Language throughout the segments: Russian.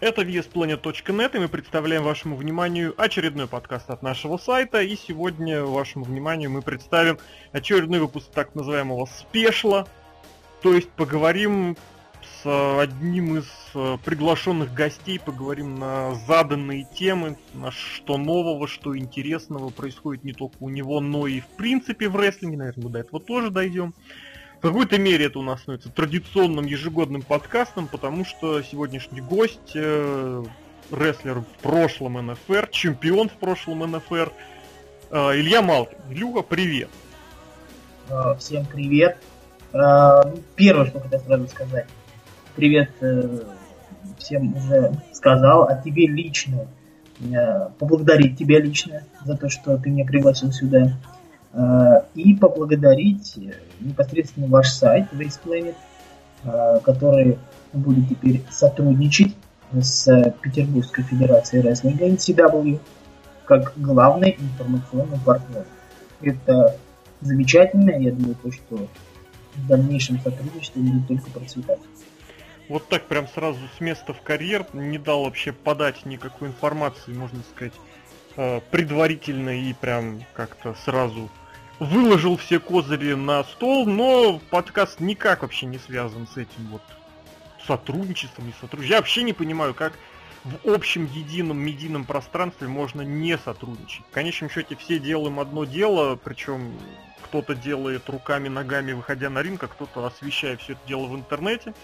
Это VSPlanet.net, и мы представляем вашему вниманию очередной подкаст от нашего сайта. И сегодня вашему вниманию мы представим очередной выпуск так называемого спешла. То есть поговорим с одним из э, приглашенных гостей, поговорим на заданные темы, на что нового, что интересного происходит не только у него, но и в принципе в рестлинге. Наверное, мы до этого тоже дойдем. В какой-то мере это у нас становится традиционным ежегодным подкастом, потому что сегодняшний гость, э, рестлер в прошлом НФР, чемпион в прошлом НФР, э, Илья Малкин. Илюха, привет. Э, всем привет. Э, первое, что хотел сразу сказать. Привет э, всем уже сказал, а тебе лично. Поблагодарить тебя лично за то, что ты меня пригласил сюда. Э, и поблагодарить непосредственно ваш сайт Wasteplanet, э, который будет теперь сотрудничать с Петербургской Федерацией Рестлинга NCW как главный информационный партнер. Это замечательно, я думаю, то, что в дальнейшем сотрудничестве будет только процветать. Вот так прям сразу с места в карьер не дал вообще подать никакой информации, можно сказать, э, предварительно и прям как-то сразу выложил все козыри на стол, но подкаст никак вообще не связан с этим вот сотрудничеством и сотрудничеством. Я вообще не понимаю, как в общем едином медийном пространстве можно не сотрудничать. В конечном счете все делаем одно дело, причем кто-то делает руками, ногами, выходя на ринг, а кто-то освещая все это дело в интернете.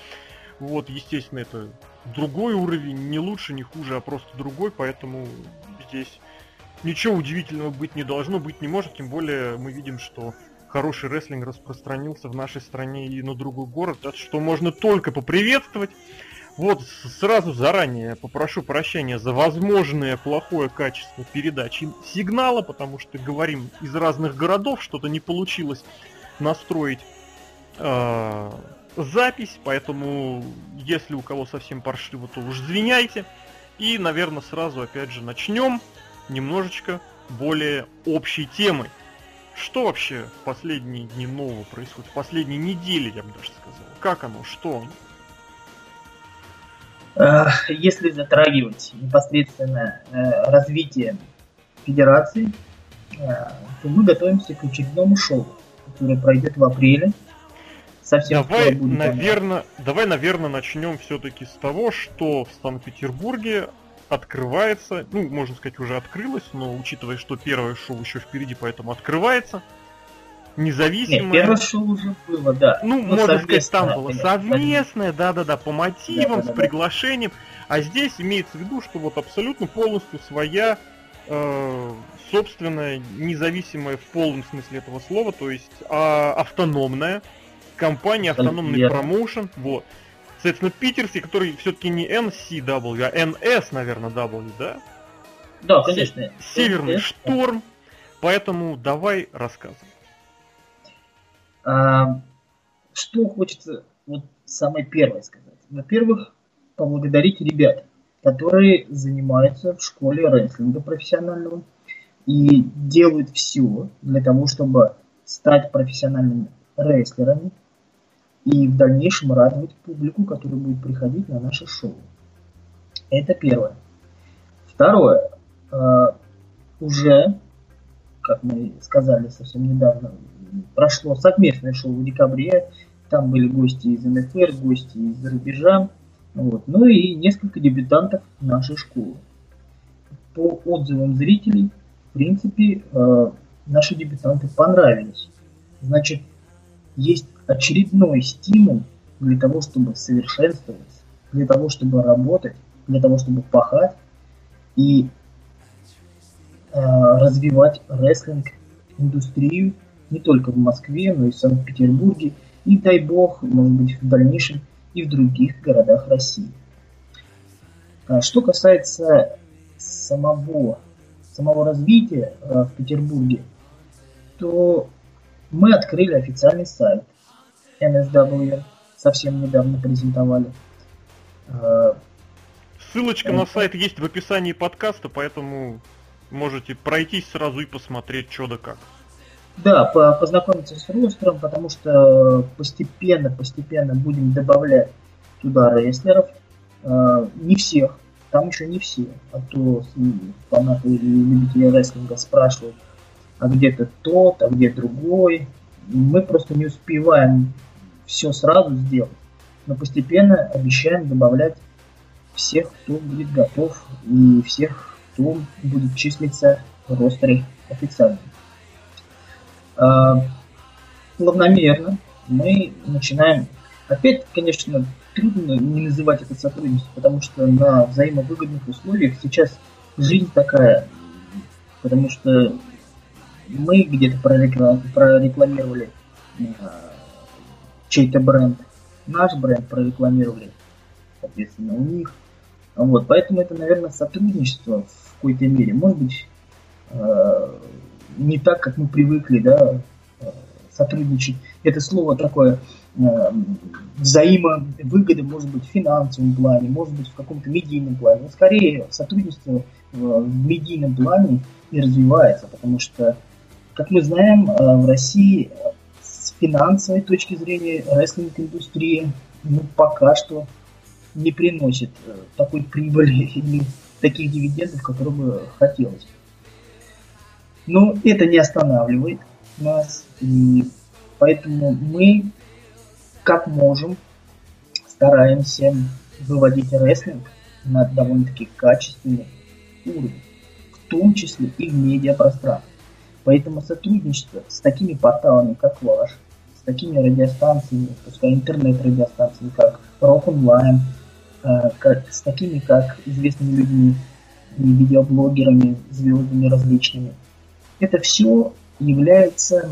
Вот, естественно, это другой уровень, не лучше, не хуже, а просто другой, поэтому здесь ничего удивительного быть не должно, быть не может, тем более мы видим, что хороший рестлинг распространился в нашей стране и на другой город, что можно только поприветствовать. Вот сразу заранее попрошу прощения за возможное плохое качество передачи сигнала, потому что говорим из разных городов, что-то не получилось настроить э, запись, поэтому если у кого совсем паршиво, то уж извиняйте. И, наверное, сразу опять же начнем немножечко более общей темой. Что вообще в последние дни нового происходит? В последние недели, я бы даже сказал. Как оно? Что оно? Если затрагивать непосредственно э, развитие федерации, э, то мы готовимся к очередному шоу, которое пройдет в апреле. Совсем давай, наверное, давай, наверное, начнем все-таки с того, что в Санкт-Петербурге открывается, ну, можно сказать, уже открылось, но учитывая, что первое шоу еще впереди, поэтому открывается. Независимое. Нет, первое шоу уже было, да. Ну, но можно сказать, там было совместное, да-да-да, по мотивам, да, да, с приглашением. А здесь имеется в виду, что вот абсолютно полностью своя э, собственная, независимая в полном смысле этого слова, то есть а, автономная компания, автономный промоушен, вот. Соответственно, питерский, который все-таки не NCW, а NS, наверное, W, да? Да, конечно. Северный NS, шторм. Поэтому давай рассказывай. А, что хочется вот самое первое сказать. Во-первых, поблагодарить ребят, которые занимаются в школе рестлинга профессионального и делают все для того, чтобы стать профессиональными рестлерами, и в дальнейшем радовать публику, которая будет приходить на наше шоу. Это первое. Второе. Э, уже, как мы сказали совсем недавно, прошло совместное шоу в декабре. Там были гости из НФР, гости из рубежа. Вот. Ну и несколько дебютантов нашей школы. По отзывам зрителей, в принципе, э, наши дебютанты понравились. Значит, есть очередной стимул для того, чтобы совершенствоваться, для того, чтобы работать, для того, чтобы пахать и э, развивать рестлинг индустрию не только в Москве, но и в Санкт-Петербурге, и дай бог, может быть, в дальнейшем и в других городах России. А что касается самого, самого развития э, в Петербурге, то мы открыли официальный сайт NSW совсем недавно презентовали. А, Ссылочка на сайт есть в описании подкаста, поэтому можете пройтись сразу и посмотреть, что да как. Да, по познакомиться с ростером, потому что постепенно, постепенно будем добавлять туда рестлеров. А, не всех, там еще не все. А то фанаты и любители рестлинга спрашивают, а где-то тот, а где другой. Мы просто не успеваем все сразу сделать. Но постепенно обещаем добавлять всех, кто будет готов, и всех, кто будет числиться в ростере официально. А, плавномерно мы начинаем, опять, конечно, трудно не называть это сотрудничеством, потому что на взаимовыгодных условиях сейчас жизнь такая, потому что мы где-то прорекламировали э, чей-то бренд, наш бренд прорекламировали, соответственно, у них. Вот, поэтому это, наверное, сотрудничество в какой-то мере. Может быть, э, не так, как мы привыкли, да, э, сотрудничать. Это слово такое взаимовыгоды, может быть, в финансовом плане, может быть, в каком-то медийном плане. Но скорее сотрудничество в медийном плане и развивается, потому что, как мы знаем, э, в России с финансовой точки зрения рестлинг-индустрия ну, пока что не приносит такой прибыли или таких дивидендов, которые бы хотелось. Но это не останавливает нас, и поэтому мы, как можем, стараемся выводить рестлинг на довольно-таки качественный уровень, в том числе и в медиапространстве. Поэтому сотрудничество с такими порталами, как ваш, с такими радиостанциями, пускай интернет-радиостанциями, как Rock Online, э, как, с такими, как известными людьми и видеоблогерами, звездами различными, это все является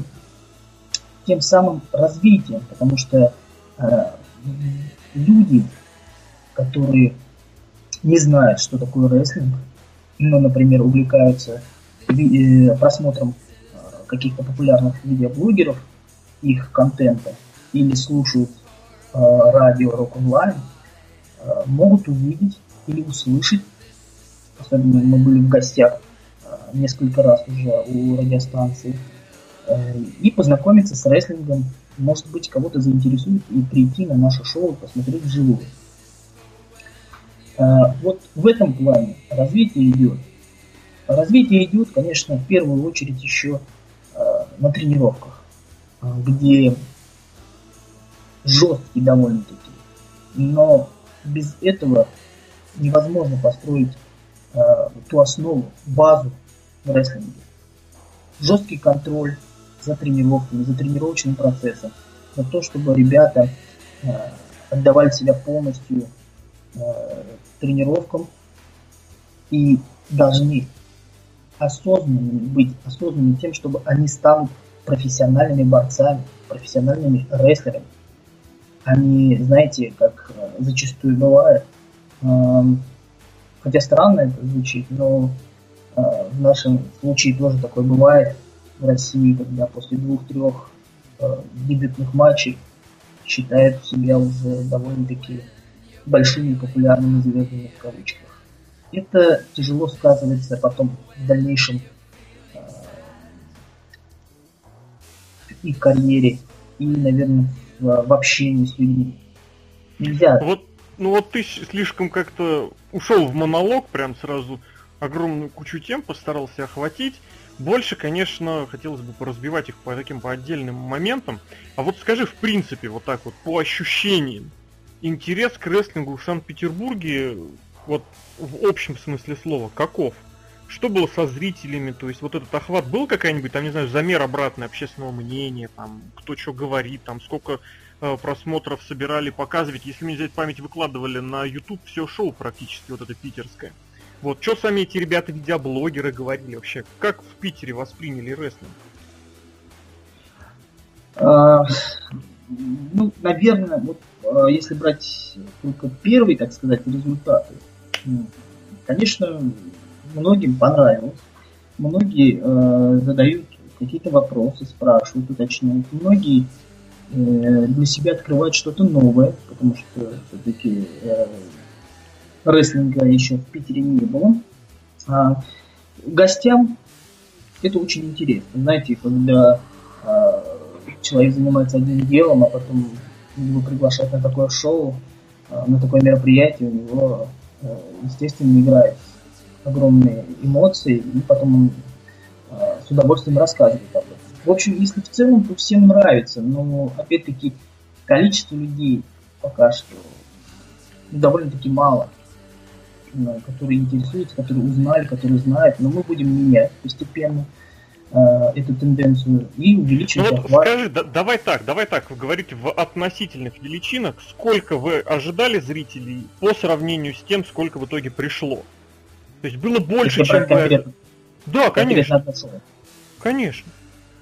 тем самым развитием, потому что э, люди, которые не знают, что такое рестлинг, ну, например, увлекаются э, просмотром каких-то популярных видеоблогеров, их контента, или слушают э, радио Rock Online, э, могут увидеть или услышать, особенно мы были в гостях несколько раз уже у радиостанции, э, и познакомиться с рестлингом. Может быть, кого-то заинтересует и прийти на наше шоу посмотреть вживую. Э, вот в этом плане развитие идет. Развитие идет, конечно, в первую очередь еще э, на тренировках, где жесткий довольно-таки. Но без этого невозможно построить ту основу, базу, в рестлинге. Жесткий контроль за тренировками, за тренировочным процессом, за то, чтобы ребята э, отдавали себя полностью э, тренировкам и должны осознанными быть, осознанными тем, чтобы они станут профессиональными борцами, профессиональными рестлерами. Они, знаете, как э, зачастую бывает, э, хотя странно это звучит, но а, в нашем случае тоже такое бывает в России, когда после двух-трех э, дебютных матчей считают себя уже довольно-таки большими популярными звездами в кавычках. Это тяжело сказывается потом в дальнейшем э, и карьере, и, наверное, в, в общении с людьми. Нельзя. Вот, ну вот ты слишком как-то ушел в монолог прям сразу огромную кучу тем, постарался охватить. Больше, конечно, хотелось бы поразбивать их по таким по отдельным моментам. А вот скажи, в принципе, вот так вот, по ощущениям, интерес к рестлингу в Санкт-Петербурге, вот в общем смысле слова, каков? Что было со зрителями? То есть вот этот охват был какая-нибудь, там, не знаю, замер обратный общественного мнения, там, кто что говорит, там, сколько э, просмотров собирали показывать. Если мне взять память, выкладывали на YouTube все шоу практически, вот это питерское. Вот, что сами эти ребята, видеоблогеры, говорили вообще? Как в Питере восприняли рестлинг? А, ну, наверное, вот а, если брать только первые, так сказать, результаты, конечно, многим понравилось. Многие э, задают какие-то вопросы, спрашивают, уточняют. Многие э, для себя открывают что-то новое, потому что все-таки э, рестлинга еще в Питере не было. А, гостям это очень интересно. Знаете, когда а, человек занимается одним делом, а потом его приглашают на такое шоу, а, на такое мероприятие, у него э, естественно, играет огромные эмоции, и потом он э, с удовольствием рассказывает об этом. В общем, если в целом, то всем нравится, но, опять-таки, количество людей пока что довольно-таки мало, которые интересуются, которые узнали, которые знают, но мы будем менять постепенно э, эту тенденцию и увеличивать ну, вот охват. Скажи, да, давай так, давай так, вы говорите в относительных величинах, сколько вы ожидали зрителей по сравнению с тем, сколько в итоге пришло? То есть было больше, чем вы... Да, конечно. Конечно.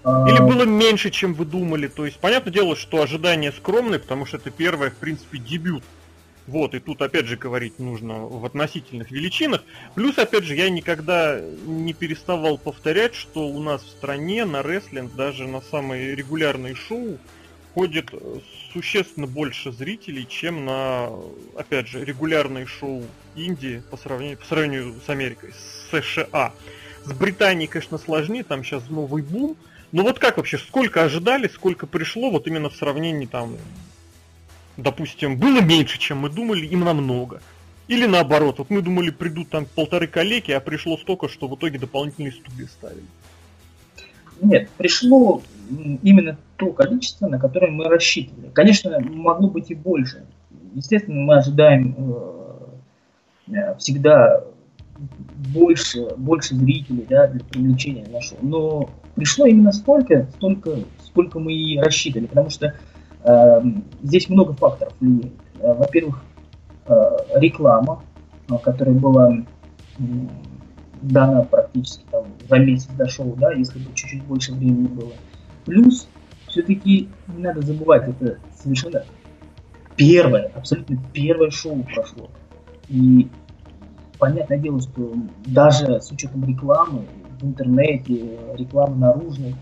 А, Или было меньше, чем вы думали. То есть, понятное дело, что ожидания скромные, потому что это первое, в принципе, дебют. Вот, и тут опять же говорить нужно в относительных величинах. Плюс, опять же, я никогда не переставал повторять, что у нас в стране на рестлинг, даже на самые регулярные шоу, ходит существенно больше зрителей, чем на, опять же, регулярные шоу Индии по сравнению, по сравнению с Америкой, с США. С Британией, конечно, сложнее, там сейчас новый бум, ну вот как вообще, сколько ожидали, сколько пришло, вот именно в сравнении там, допустим, было меньше, чем мы думали, им намного. Или наоборот, вот мы думали, придут там полторы коллеги, а пришло столько, что в итоге дополнительные студии ставили. Нет, пришло именно то количество, на которое мы рассчитывали. Конечно, могло быть и больше. Естественно, мы ожидаем э, э всегда больше, больше зрителей да, для привлечения нашего. Но пришло именно столько, столько, сколько мы и рассчитывали, потому что здесь много факторов влияет. Э, во-первых, э, реклама, э, которая была дана практически там, за месяц до шоу, да, если бы чуть-чуть больше времени было. Плюс, все-таки не надо забывать, это совершенно первое, абсолютно первое шоу прошло. И понятное дело, что даже с учетом рекламы в интернете, рекламы наружной,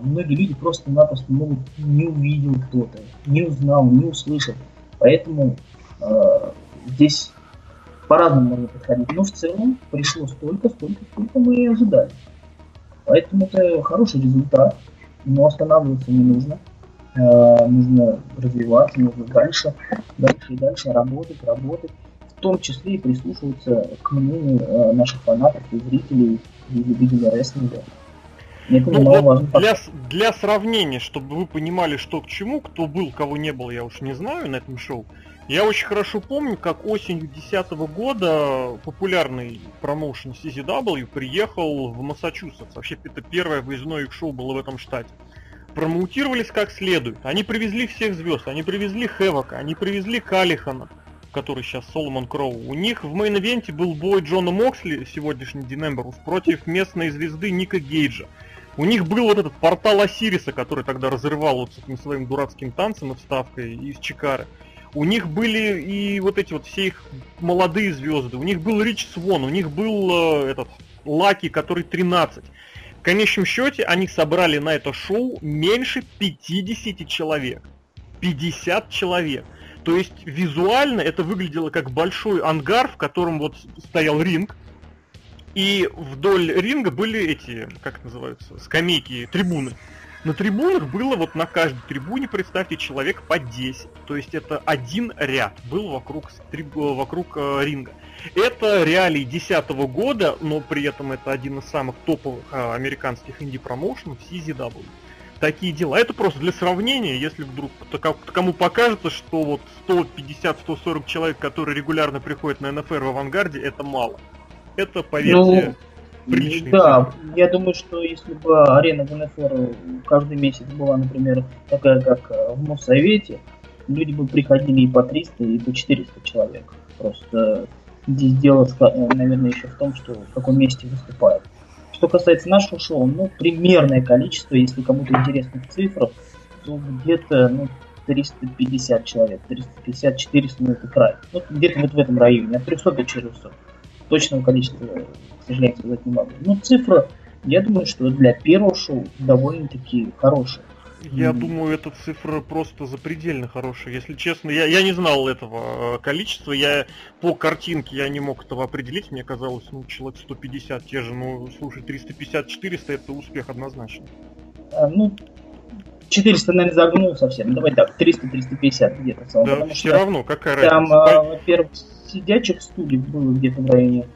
многие люди просто-напросто могут не увидел кто-то, не узнал, не услышал. Поэтому э, здесь по-разному можно подходить. Но в целом пришло столько, столько, сколько мы и ожидали. Поэтому это хороший результат, но останавливаться не нужно. Э, нужно развиваться, нужно дальше, дальше и дальше работать, работать в том числе и прислушиваться к мнению э, наших фанатов и зрителей и любителей рестлинга. Ну, вот. Для, для сравнения, чтобы вы понимали, что к чему, кто был, кого не было, я уж не знаю на этом шоу. Я очень хорошо помню, как осенью 2010 года популярный промоушен CZW приехал в Массачусетс. Вообще, это первое выездное их шоу было в этом штате. Промоутировались как следует. Они привезли всех звезд, они привезли Хевока, они привезли Калихана, который сейчас Соломон Кроу, у них в мейн-ивенте был бой Джона Моксли, сегодняшний Дин Эмброус, против местной звезды Ника Гейджа. У них был вот этот портал Осириса, который тогда разрывал вот с этим своим дурацким танцем и вставкой из Чикары. У них были и вот эти вот все их молодые звезды. У них был Рич Свон, у них был э, этот Лаки, который 13. В конечном счете они собрали на это шоу меньше 50 человек. 50 человек. То есть визуально это выглядело как большой ангар, в котором вот стоял ринг, и вдоль ринга были эти, как это называются, скамейки, трибуны. На трибунах было вот на каждой трибуне, представьте, человек по 10. То есть это один ряд был вокруг, триб... вокруг э, ринга. Это реалии 2010 года, но при этом это один из самых топовых э, американских инди-промоушенов CZW такие дела. Это просто для сравнения, если вдруг кому покажется, что вот 150-140 человек, которые регулярно приходят на НФР в авангарде, это мало. Это, поверьте, ну, приличный Да, цифры. я думаю, что если бы арена в НФР каждый месяц была, например, такая, как э, в Моссовете, люди бы приходили и по 300, и по 400 человек. Просто здесь дело, э, наверное, еще в том, что в каком месте выступают. Что касается нашего шоу, ну, примерное количество, если кому-то интересны цифры, то где-то, ну, 350 человек, 350-400, ну, это край. Ну, где-то вот в этом районе, от 300 до 400. Точного количества, к сожалению, сказать не могу. Ну, цифра, я думаю, что для первого шоу довольно-таки хорошая. Я mm. думаю, эта цифра просто запредельно хорошая. Если честно, я, я не знал этого э, количества. Я по картинке я не мог этого определить. Мне казалось, ну, человек 150 те же. Ну, слушай, 350-400 это успех однозначно. А, ну, 400, наверное, загнул совсем. Ну, давай так, 300-350 где-то. Да, все равно, какая разница. Там, а, во-первых, сидячих студий было где-то в районе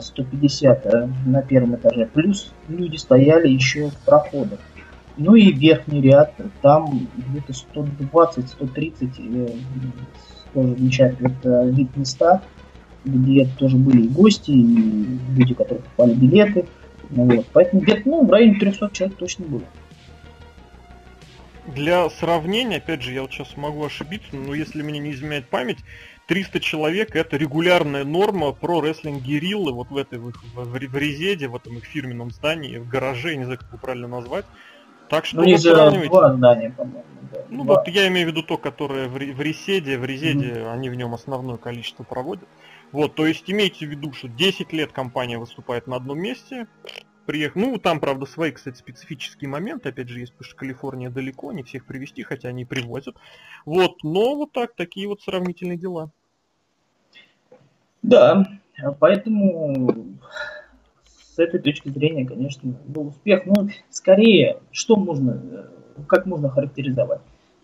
150 а, на первом этаже. Плюс люди стояли еще в проходах. Ну и верхний ряд, там где-то 120-130 э, тоже это вид места, где тоже были и гости, и люди, которые покупали билеты. Ну, вот. Поэтому где-то ну, в районе 300 человек точно было. Для сравнения, опять же, я вот сейчас могу ошибиться, но если мне не изменяет память, 300 человек это регулярная норма про рестлинг Гериллы вот в этой в, в, в, в Резеде, в этом их фирменном здании, в гараже, не знаю, как его правильно назвать. Так что ну, вот сравнивайте. два здания, по-моему. Да. Ну два. вот я имею в виду то, которое в, в Реседе, в Резеде mm-hmm. они в нем основное количество проводят. Вот, то есть имейте в виду, что 10 лет компания выступает на одном месте, приехал. Ну, там, правда, свои, кстати, специфические моменты, опять же, есть, потому что Калифорния далеко, не всех привести, хотя они привозят. Вот, но вот так, такие вот сравнительные дела. Да, поэтому с этой точки зрения, конечно, был успех. Но скорее, что можно, как можно характеризовать?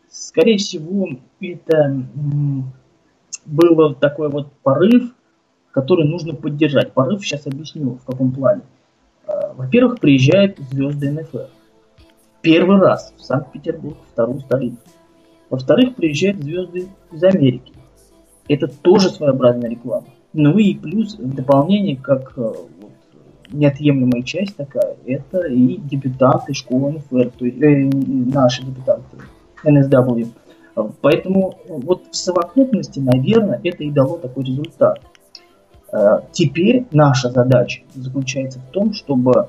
Скорее всего, это был такой вот порыв, который нужно поддержать. Порыв сейчас объясню в каком плане. А, во-первых, приезжают звезды НФР. Первый раз в Санкт-Петербург, вторую столицу. Во-вторых, приезжают звезды из Америки. Это тоже своеобразная реклама. Ну и плюс в дополнение, как э, вот, неотъемлемая часть такая, это и дебютанты школы НФР, то есть э, наши дебютанты NSW. Поэтому вот в совокупности, наверное, это и дало такой результат. Э, теперь наша задача заключается в том, чтобы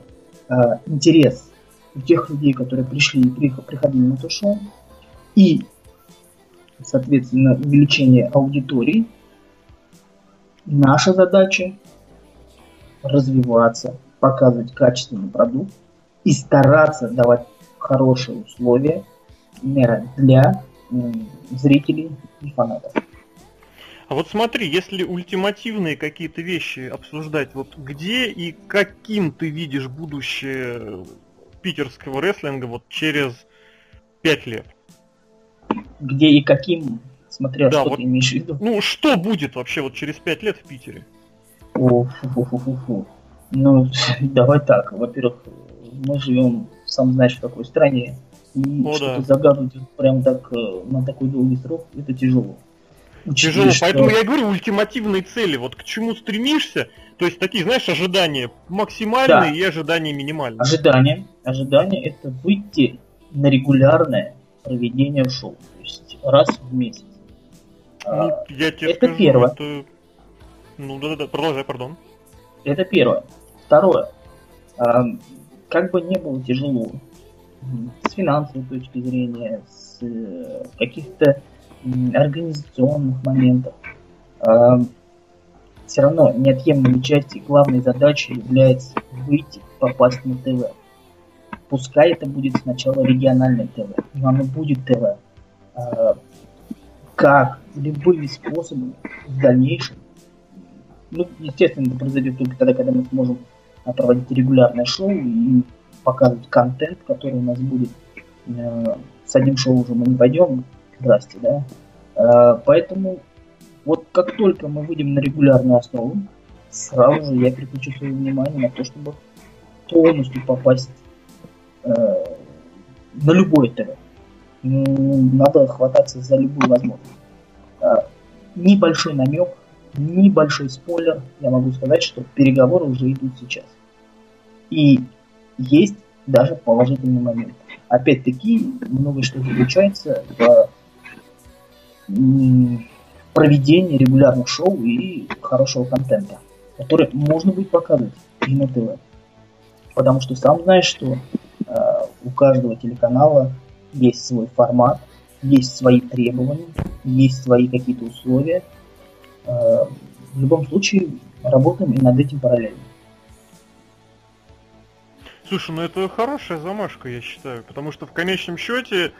э, интерес у тех людей, которые пришли и приходили на это шоу, и, соответственно, увеличение аудитории, наша задача развиваться, показывать качественный продукт и стараться давать хорошие условия для зрителей и фанатов. А вот смотри, если ультимативные какие-то вещи обсуждать, вот где и каким ты видишь будущее питерского рестлинга вот через пять лет? Где и каким, смотря да, что вот, ты имеешь в виду. Ну, что будет вообще вот через пять лет в Питере? О, фу -фу -фу -фу -фу. Ну, давай так. Во-первых, мы живем, сам знаешь, в какой стране. И О, что-то да. загадывать прям так э, на такой долгий срок, это тяжело. Тяжело, что... поэтому я говорю, ультимативные цели, вот к чему стремишься, то есть такие, знаешь, ожидания максимальные да. и ожидания минимальные. Ожидания, ожидания это выйти на регулярное проведение шоу, то есть раз в месяц. Ну, а, я тебе это скажу, первое. Это... Ну да-да-да, продолжай, пардон. Это первое. Второе. А, как бы не было тяжело с финансовой точки зрения, с э, каких-то организационных моментов. А, Все равно неотъемлемой частью главной задачей является выйти, попасть на ТВ. Пускай это будет сначала региональное ТВ, но оно будет ТВ. А, как любыми способами в дальнейшем, ну, естественно, это произойдет только тогда, когда мы сможем проводить регулярное шоу и показывать контент, который у нас будет. Э, с одним шоу уже мы не пойдем, здрасте, да. А, поэтому вот как только мы выйдем на регулярную основу, сразу же я переключу свое внимание на то, чтобы полностью попасть э, на любой ТВ. Надо хвататься за любую возможность. Э, небольшой намек, небольшой спойлер, я могу сказать, что переговоры уже идут сейчас. И есть даже положительный момент. Опять-таки, много что заключается в проведения регулярных шоу и хорошего контента, который можно будет показывать и на ТВ. Потому что сам знаешь, что э, у каждого телеканала есть свой формат, есть свои требования, есть свои какие-то условия. Э, в любом случае работаем и над этим параллельно. Слушай, ну это хорошая замашка, я считаю, потому что в конечном счете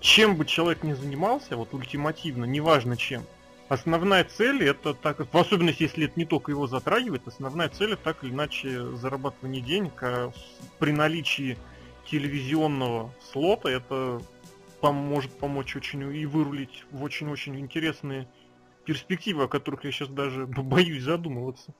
чем бы человек ни занимался, вот ультимативно, неважно чем, основная цель это так, в особенности если это не только его затрагивает, основная цель это так или иначе зарабатывание денег, а при наличии телевизионного слота, это может помочь очень и вырулить в очень-очень интересные перспективы, о которых я сейчас даже боюсь задумываться.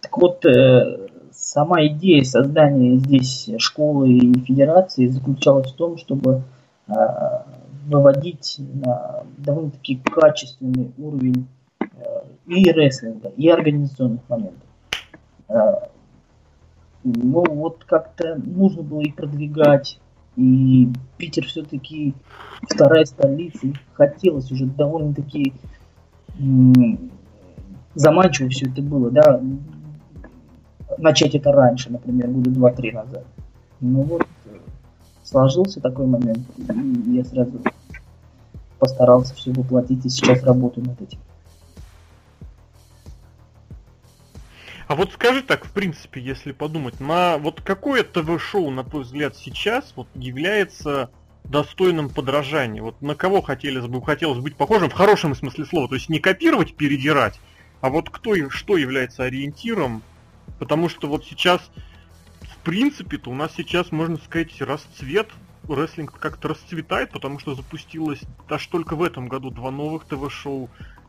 Так вот, э, сама идея создания здесь школы и федерации заключалась в том, чтобы э, выводить на довольно-таки качественный уровень э, и рестлинга, и организационных моментов. Ну, вот как-то нужно было их продвигать, и Питер все-таки вторая столица, и хотелось уже довольно-таки заманчиво все это было, да, начать это раньше, например, года два-три назад. Ну вот, сложился такой момент, и я сразу постарался все воплотить, и сейчас работаю над этим. А вот скажи так, в принципе, если подумать, на вот какое ТВ-шоу, на твой взгляд, сейчас вот является достойным подражания? Вот на кого хотелось бы, хотелось быть похожим в хорошем смысле слова? То есть не копировать, передирать, а вот кто и что является ориентиром? Потому что вот сейчас, принципе-то, у нас сейчас, можно сказать, расцвет рестлинг как-то расцветает, потому что запустилось аж только в этом году два новых ТВ-шоу.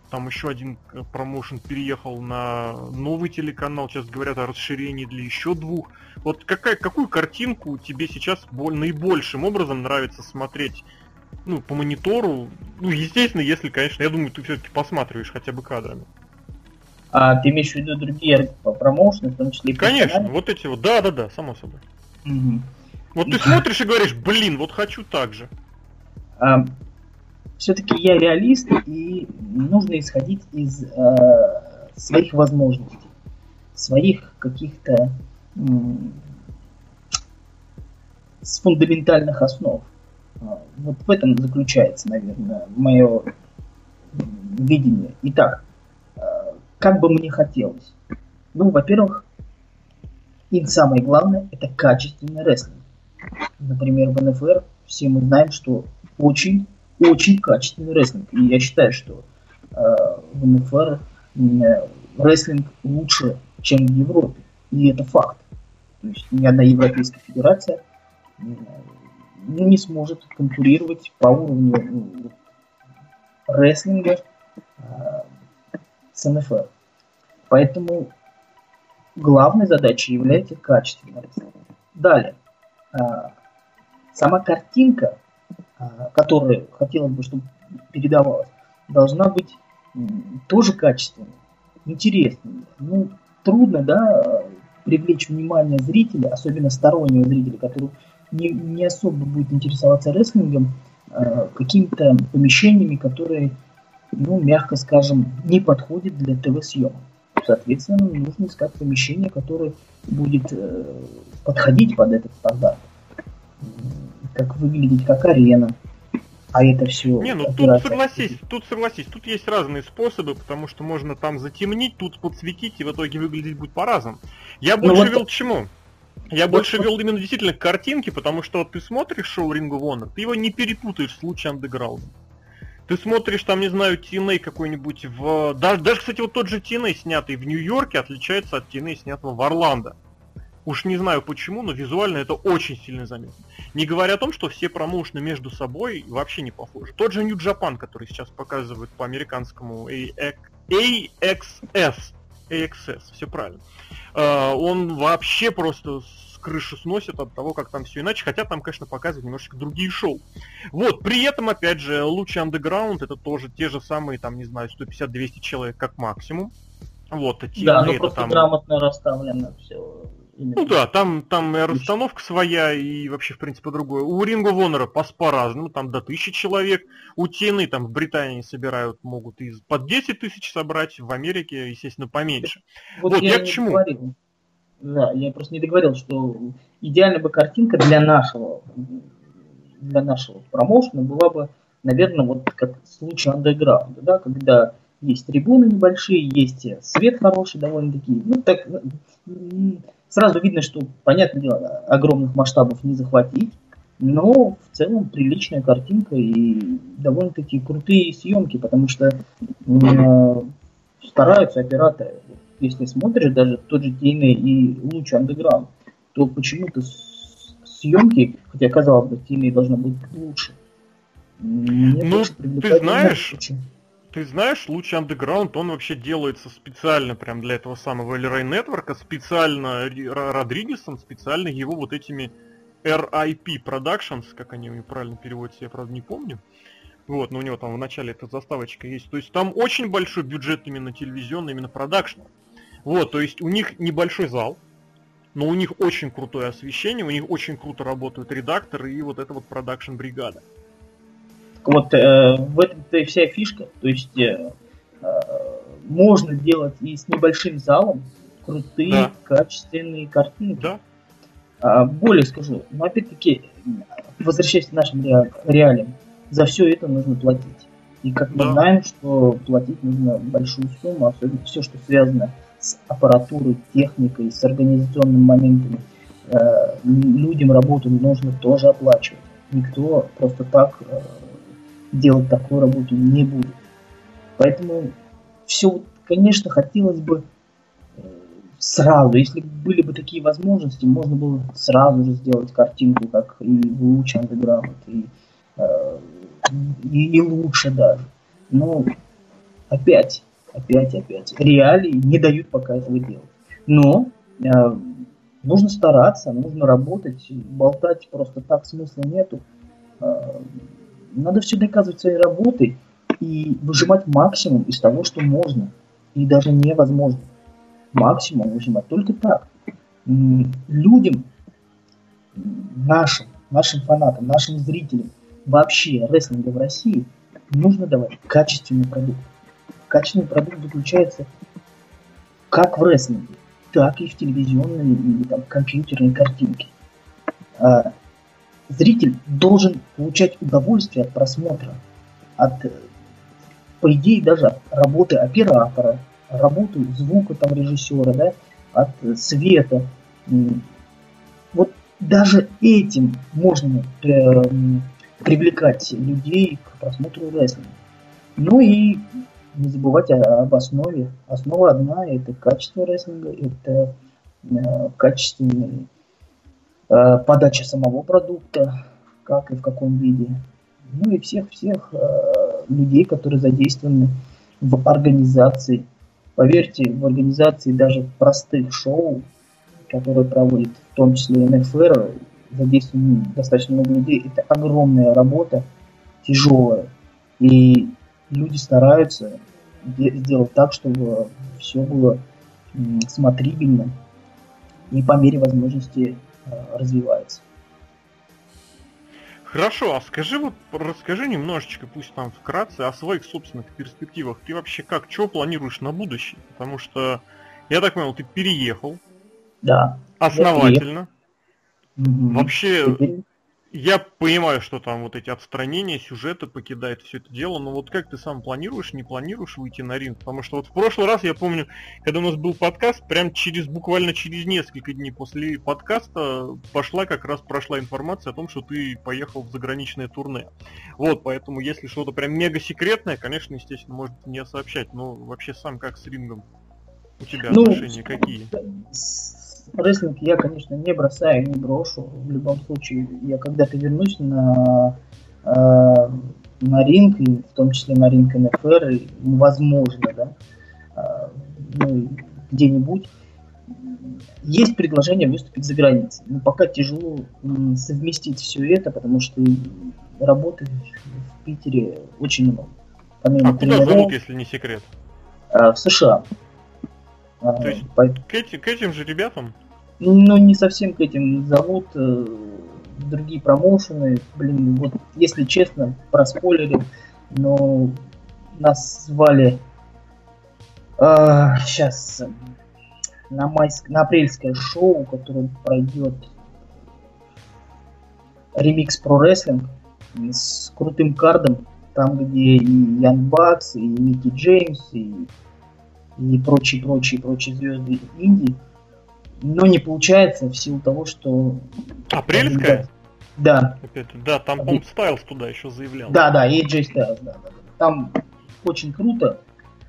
Там еще один э, промоушен переехал на новый телеканал. Сейчас говорят о расширении для еще двух. Вот какая, какую картинку тебе сейчас боль, наибольшим образом нравится смотреть ну, по монитору? Ну, естественно, если, конечно, я думаю, ты все-таки посматриваешь хотя бы кадрами. А ты имеешь в виду другие промоушены, в том числе и Конечно, вот эти вот, да-да-да, само собой. Угу. Вот ты смотришь и говоришь, блин, вот хочу так же. А, все-таки я реалист, и нужно исходить из э, своих возможностей, своих каких-то с фундаментальных основ. А, вот в этом заключается, наверное, мое видение. Итак, как бы мне хотелось? Ну, во-первых, и самое главное, это качественный рестлинг. Например, в НФР все мы знаем, что очень очень качественный рестлинг. И я считаю, что э, в НФР э, рестлинг лучше, чем в Европе. И это факт. То есть ни одна европейская федерация э, не сможет конкурировать по уровню ну, рестлинга э, с НФР. Поэтому главной задачей является качественный рестлинг. Далее. Э, сама картинка а, которая хотелось бы, чтобы передавалась, должна быть тоже качественной, интересной. Ну, трудно, да, привлечь внимание зрителя, особенно стороннего зрителя, который не, не особо будет интересоваться рестлингом, э, какими-то помещениями, которые, ну, мягко скажем, не подходят для ТВ-съемок. Соответственно, нужно искать помещение, которое будет э, подходить под этот стандарт как выглядеть как арена. А это все. Не, ну тут согласись, тут согласись, тут есть разные способы, потому что можно там затемнить, тут подсветить, и в итоге выглядеть будет по-разному. Я ну больше ну, вот... вел к чему? Я больше вел именно действительно к картинке, потому что вот ты смотришь шоу Ring of Honor, ты его не перепутаешь в случае андеграунда. Ты смотришь там, не знаю, TNA какой-нибудь в... Даже, даже, кстати, вот тот же TNA, снятый в Нью-Йорке, отличается от TNA, снятого в Орландо. Уж не знаю почему, но визуально это очень сильно заметно. Не говоря о том, что все промоушены между собой вообще не похожи. Тот же Japan, который сейчас показывает по американскому AXS, AXS, все правильно. А, он вообще просто с крыши сносит от того, как там все иначе, хотя там, конечно, показывают немножечко другие шоу. Вот, при этом, опять же, лучший андеграунд это тоже те же самые, там, не знаю, 150-200 человек как максимум. Вот, да, ну просто там... грамотно расставлено все Именно. Ну да, там, там и расстановка своя, и вообще, в принципе, другое. У Honor по, по-разному, там до тысячи человек. У Тены там в Британии собирают, могут из под 10 тысяч собрать, в Америке, естественно, поменьше. Вот, вот я, я к чему? Договорил. Да, я просто не договорил, что идеальная бы картинка для нашего, для нашего промоушена была бы, наверное, вот как в случае андеграунда, да, когда есть трибуны небольшие, есть свет хороший довольно-таки. Ну, так, Сразу видно, что, понятное дело, огромных масштабов не захватить, но в целом приличная картинка и довольно-таки крутые съемки, потому что э, стараются операторы. Если смотришь даже тот же TNA и луч Underground, то почему-то съемки, хотя казалось бы, TNA должно быть лучше. Мне ну, ты знаешь, ты знаешь, лучший андеграунд, он вообще делается специально прям для этого самого LRA Network, специально Родригесом, специально его вот этими RIP Productions, как они у правильно переводятся, я правда не помню. Вот, но у него там в начале эта заставочка есть. То есть там очень большой бюджет именно телевизионный, именно продакшн. Вот, то есть у них небольшой зал, но у них очень крутое освещение, у них очень круто работают редакторы и вот эта вот продакшн-бригада. Вот э, в этом-то и вся фишка. То есть э, э, можно делать и с небольшим залом крутые, да. качественные картинки. Да. А, более скажу, но опять-таки, возвращаясь к нашим реалиям, за все это нужно платить. И как да. мы знаем, что платить нужно большую сумму, особенно все, что связано с аппаратурой, техникой, с организационными моментами. Э, людям работу нужно тоже оплачивать. Никто просто так э, делать такую работу не будет. Поэтому все, конечно, хотелось бы э, сразу, если были бы такие возможности, можно было сразу же сделать картинку, как и в Луч Underground, и, и, и лучше даже. Но опять, опять, опять, реалии не дают пока этого делать. Но э, нужно стараться, нужно работать, болтать просто так смысла нету. Э, надо все доказывать своей работой и выжимать максимум из того, что можно и даже невозможно. Максимум выжимать только так. Людям, нашим, нашим фанатам, нашим зрителям вообще рестлинга в России нужно давать качественный продукт. Качественный продукт заключается как в рестлинге, так и в телевизионной или там, компьютерной картинке. А, зритель должен получать удовольствие от просмотра, от, по идее, даже от работы оператора, работы звука там режиссера, да, от света. Вот даже этим можно э, привлекать людей к просмотру рестлинга. Ну и не забывать об основе. Основа одна – это качество рестлинга, это э, качественная э, подача самого продукта, как и в каком виде. Ну и всех-всех э, людей, которые задействованы в организации. Поверьте, в организации даже простых шоу, которые проводит в том числе НФР, задействовано достаточно много людей. Это огромная работа, тяжелая. И люди стараются сделать так, чтобы все было смотрибельно и по мере возможности э, развивается. Хорошо, а скажи вот, расскажи немножечко, пусть там вкратце, о своих собственных перспективах. Ты вообще как, что планируешь на будущее? Потому что, я так понял, ты переехал. Да. Основательно. Угу. Вообще, я понимаю, что там вот эти отстранения, сюжеты покидает все это дело, но вот как ты сам планируешь, не планируешь выйти на ринг? Потому что вот в прошлый раз я помню, когда у нас был подкаст, прям через буквально через несколько дней после подкаста пошла как раз прошла информация о том, что ты поехал в заграничное турне. Вот, поэтому если что-то прям мега секретное, конечно, естественно, может не сообщать, но вообще сам как с рингом у тебя ну, отношения какие? Рестлинг я, конечно, не бросаю, не брошу. В любом случае, я когда-то вернусь на, э, на ринг, и в том числе на ринг НФР, и, возможно, да, э, ну, где-нибудь. Есть предложение выступить за границей. Но пока тяжело совместить все это, потому что работы в Питере очень много. Помимо а куда зовут, если не секрет? Э, в США. То есть по... к, этим, к этим же ребятам? Ну, не совсем к этим зовут э, другие промоушены. Блин, вот если честно, проспойлерил, но нас звали э, сейчас на, майск... на апрельское шоу, которое пройдет ремикс про рестлинг с крутым кардом, там где и Ян Бакс, и Микки Джеймс, и и прочие, прочие, прочие звезды Индии. Но не получается в силу того, что... Апрельская? Да. Опять, да, там, по Стайлз туда еще заявлял. Да, да, и Джей Стайлз, да, да. Там очень круто.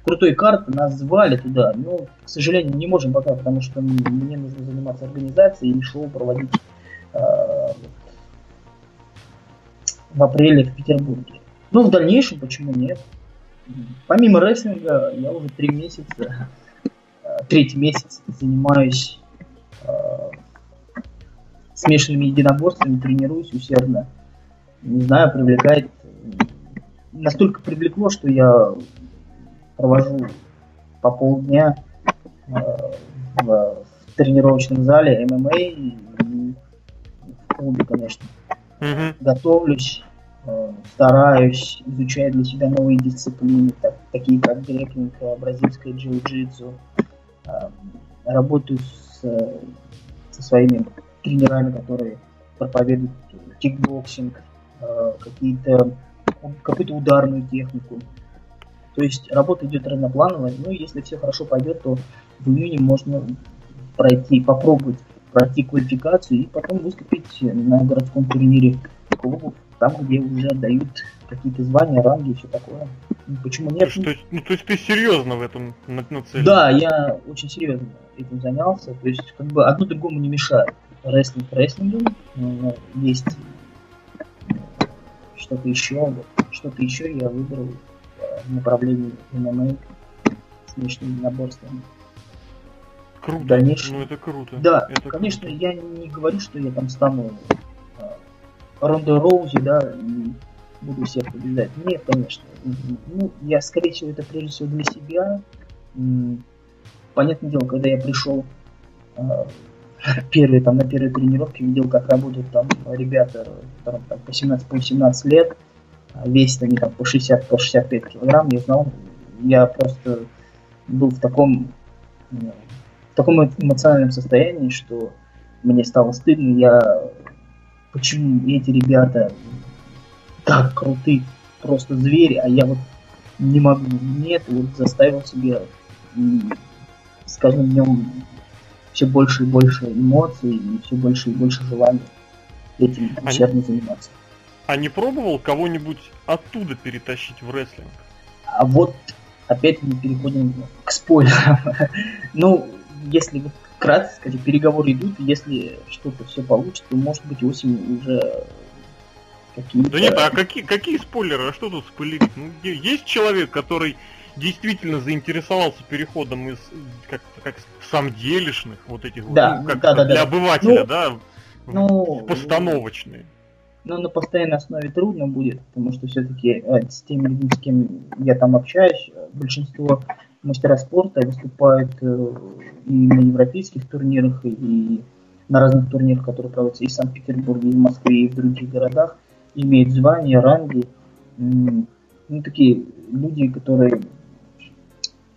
Крутой карт, нас звали туда, но, к сожалению, не можем пока, потому что мне нужно заниматься организацией и шоу проводить э, в апреле в Петербурге. Ну, в дальнейшем, почему нет? Помимо рестлинга, я уже три месяца, э, третий месяц занимаюсь э, смешанными единоборствами, тренируюсь усердно. Не знаю, привлекает... Настолько привлекло, что я провожу по полдня э, в, в тренировочном зале ММА и в клубе, конечно. Мгм. Готовлюсь, стараюсь, изучаю для себя новые дисциплины, так- такие как греплинг, бразильское джиу-джитсу. Работаю с, со своими тренерами, которые проповедуют кикбоксинг, э, какие-то какую-то ударную технику. То есть работа идет разноплановая, ну и если все хорошо пойдет, то в июне можно пройти, попробовать пройти квалификацию и потом выступить на городском турнире клубов, там, где уже дают какие-то звания, ранги и все такое. Ну, Почему нет? Что, ну, то есть ты серьезно в этом на- нацелен? Да, я очень серьезно этим занялся. То есть, как бы одно другому не мешает. Рестлинг рестлингом, но есть э, что-то еще. Что-то еще я выбрал э, в направлении ММА с внешними наборствами. Круто. дальнейшем. Ну это круто. Да, Это конечно, круто. я не говорю, что я там стану Рондо Роузи, да, буду всех побеждать. Нет, конечно. Ну, я, скорее всего, это прежде всего для себя. Понятное дело, когда я пришел э, первые, там, на первой тренировке, видел, как работают там ребята, которым там по 17, по 18 лет, а весят они там по 60, по 65 килограмм, я знал, я просто был в таком в таком эмо- эмоциональном состоянии, что мне стало стыдно, я почему эти ребята так круты, просто звери, а я вот не могу, нет, вот заставил себя м, с каждым днем все больше и больше эмоций и все больше и больше желания этим усердно заниматься. А не пробовал кого-нибудь оттуда перетащить в рестлинг? А вот опять мы переходим к спойлерам. ну, если вот кратко сказать, переговоры идут, если что-то все получится, то может быть осенью уже какие-то... Да нет, а какие, какие спойлеры? А что тут спойлерить? Ну, есть человек, который действительно заинтересовался переходом из как, как самделишных вот этих вот, Да, ну, как да, да, для да. обывателя, Ну, да, Ну, постановочные. Но на постоянной основе трудно будет, потому что все-таки с теми людьми, с кем я там общаюсь, э, большинство мастера спорта выступают э, и на европейских турнирах, и на разных турнирах, которые проводятся и в Санкт-Петербурге, и в Москве, и в других городах, имеют звания, ранги. Ну, такие люди, которые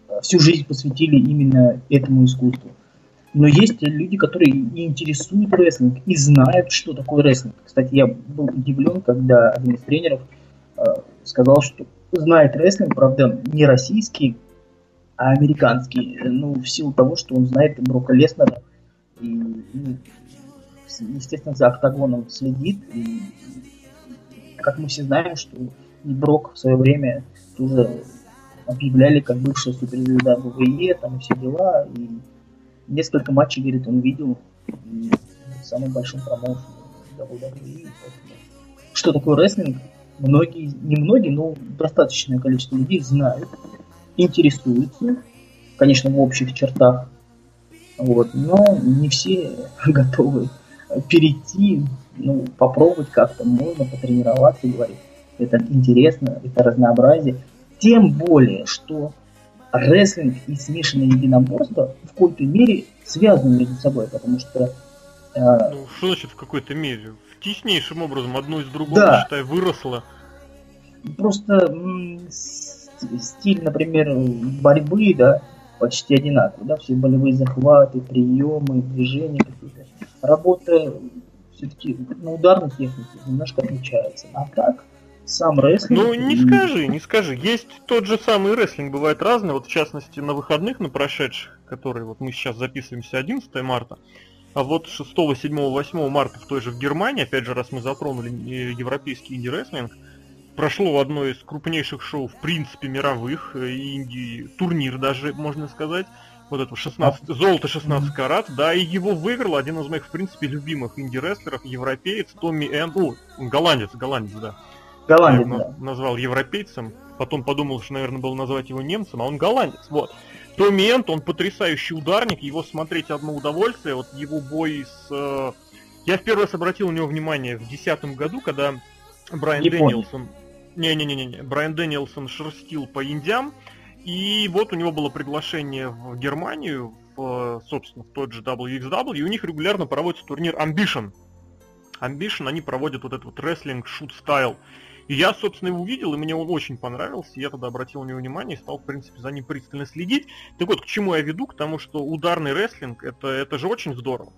э, всю жизнь посвятили именно этому искусству. Но есть люди, которые и интересуют рестлинг и знают, что такое рестлинг. Кстати, я был удивлен, когда один из тренеров э, сказал, что знает рестлинг, правда, не российский, а американский. Ну, в силу того, что он знает Брока Леснера и, ну, с- естественно, за октагоном следит. И, как мы все знаем, что и Брок в свое время тоже объявляли как бывшая суперзвезда ВВЕ, там и все дела, и несколько матчей, говорит, он видел и в самом большом промоушене WWE. Что такое рестлинг? Многие, не многие, но достаточное количество людей знают, интересуются, конечно, в общих чертах, вот, но не все готовы перейти, ну, попробовать как-то, можно потренироваться, говорит, это интересно, это разнообразие, тем более, что рестлинг и смешанное единоборство в какой-то мере связаны между собой, потому что э, Ну, что значит в какой-то мере? В теснейшим образом одно из другого, Да. считай, выросло. просто м, стиль, например, борьбы, да, почти одинаковый, да, все болевые захваты, приемы, движения какие-то. Работа все-таки на ударной технике немножко отличается. А так, сам рестлинг... Ну, не м, скажи, не скажи. Есть тот же самый рестлинг, бывает разный. Вот, в частности, на выходных, на прошедших, которые вот мы сейчас записываемся 11 марта, а вот 6, 7, 8 марта в той же в Германии, опять же, раз мы затронули э, европейский инди-рестлинг, прошло одно из крупнейших шоу, в принципе, мировых, э, инди турнир даже, можно сказать. Вот это 16, золото 16 карат, да, и его выиграл один из моих, в принципе, любимых инди-рестлеров, европеец Томми Эн, о, голландец, голландец, да. Голландец, Я да. назвал европейцем, потом подумал, что, наверное, было назвать его немцем, а он голландец, вот. Томми Энт, он потрясающий ударник, его смотреть одно удовольствие, вот его бой с... э, Я в первый раз обратил на него внимание в 2010 году, когда Брайан Не помню. Дэнилсон... Не-не-не-не, Брайан Дэнилсон шерстил по индям, и вот у него было приглашение в Германию, в, собственно, в тот же WXW, и у них регулярно проводится турнир Ambition. Ambition, они проводят вот этот вот рестлинг, shoot style. И я, собственно, его увидел, и мне он очень понравился. Я тогда обратил на него внимание и стал, в принципе, за ним пристально следить. Так вот, к чему я веду? К тому, что ударный рестлинг, это, это же очень здорово.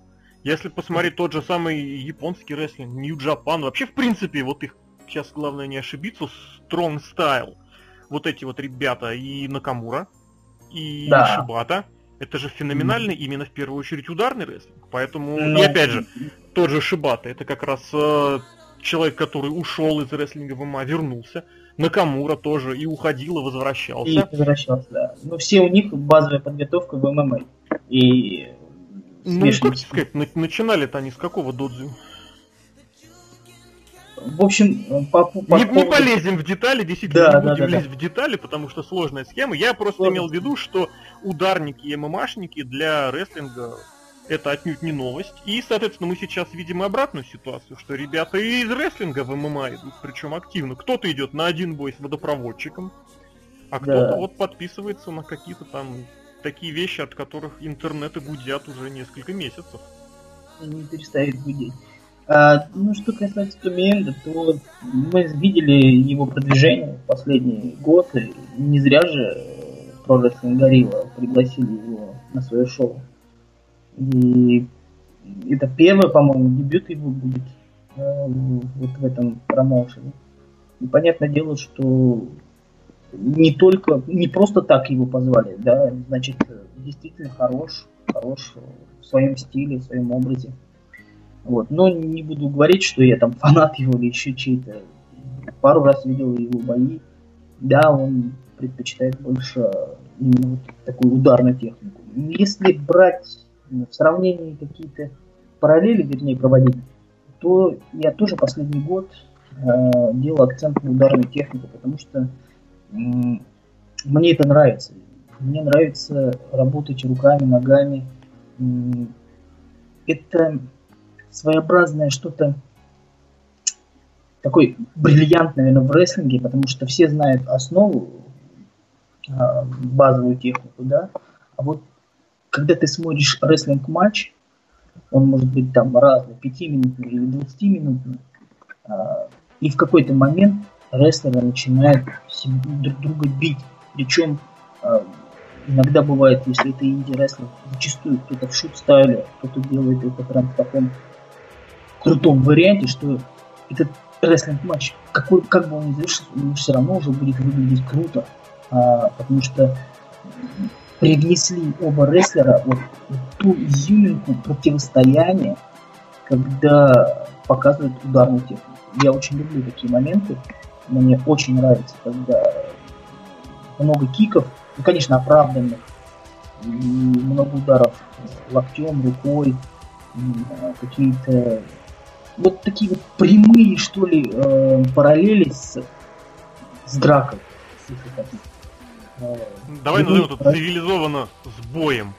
Если посмотреть тот же самый японский рестлинг, New Japan, вообще, в принципе, вот их, сейчас главное не ошибиться, Strong Style, вот эти вот ребята, и Накамура, и Да. Шибата, это же феноменальный именно в первую очередь ударный рестлинг. Поэтому, и Ну, опять же, тот же Шибата, это как раз э, человек, который ушел из рестлинга в ММА, вернулся. Накамура тоже и уходил, и возвращался. И возвращался, да. Ну, все у них базовая подготовка в ММА. И Ну, как сказать, на- начинали-то они с какого додзю? В общем, по, по не, не поводу- полезем в детали, действительно, Да, не да, будем да, да. лезть в детали, потому что сложная схема. Я просто Сложная имел в виду, что ударники и ММАшники для рестлинга это отнюдь не новость. И, соответственно, мы сейчас видим обратную ситуацию, что ребята и из рестлинга в ММА идут, причем активно. Кто-то идет на один бой с водопроводчиком, а кто-то вот подписывается на какие-то там такие вещи, от которых интернеты гудят уже несколько месяцев. не перестает гудеть. А, ну, что касается Тумиенда, то мы видели его продвижение в последний год. Не зря же Wrestling Gorilla пригласили его на свое шоу. И это первый, по-моему, дебют его будет э, вот в этом промоушене. И понятное дело, что не только, не просто так его позвали, да, значит, действительно хорош, хорош в своем стиле, в своем образе. Вот. Но не буду говорить, что я там фанат его или еще чей-то. Пару раз видел его бои. Да, он предпочитает больше именно вот такую ударную технику. Если брать в сравнении какие-то параллели, вернее, проводить, то я тоже последний год э, делал акцент на ударную технику, потому что м, мне это нравится. Мне нравится работать руками, ногами. М, Это своеобразное что-то такой бриллиант, наверное, в рестлинге, потому что все знают основу, а, базовую технику, да, а вот когда ты смотришь рестлинг-матч, он может быть там разный, 5-минутный или 20-минутный, а, и в какой-то момент рестлеры начинают друг друга бить, причем а, иногда бывает, если это инди-рестлинг, зачастую кто-то в шут-стайле, кто-то делает это прям в таком крутом варианте, что этот рестлинг-матч, какой, как бы он ни завершился, он все равно уже будет выглядеть круто, а, потому что привнесли оба рестлера вот в ту изюминку противостояния, когда показывают ударную технику. Я очень люблю такие моменты. Мне очень нравится, когда много киков, ну, конечно, оправданных, и много ударов локтем, рукой, а, какие-то вот такие вот прямые, что ли, э, параллели с, с дракой. Э, Давай Прямые назовем это параллели цивилизованно с боем.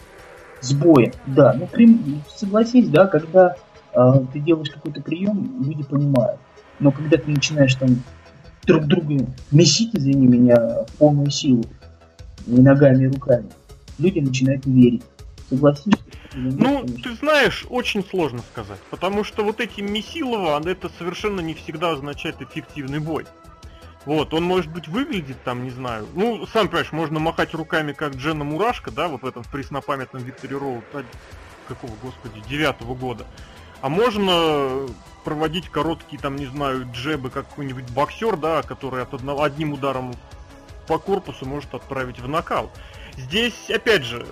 с боем, да. Ну, прям, согласись, да, когда э, ты делаешь какой-то прием, люди понимают. Но когда ты начинаешь там друг друга месить, извини меня, в полную силу, и ногами, и руками, люди начинают верить. Ну, ты знаешь, очень сложно сказать, потому что вот эти Месилова, это совершенно не всегда означает эффективный бой. Вот, он может быть выглядит там, не знаю, ну, сам понимаешь, можно махать руками, как Джена Мурашка, да, вот в этом преснопамятном Виктори Роуд, а, какого, господи, девятого года. А можно проводить короткие, там, не знаю, джебы, как какой-нибудь боксер, да, который от одного, одним ударом по корпусу может отправить в нокаут. Здесь, опять же,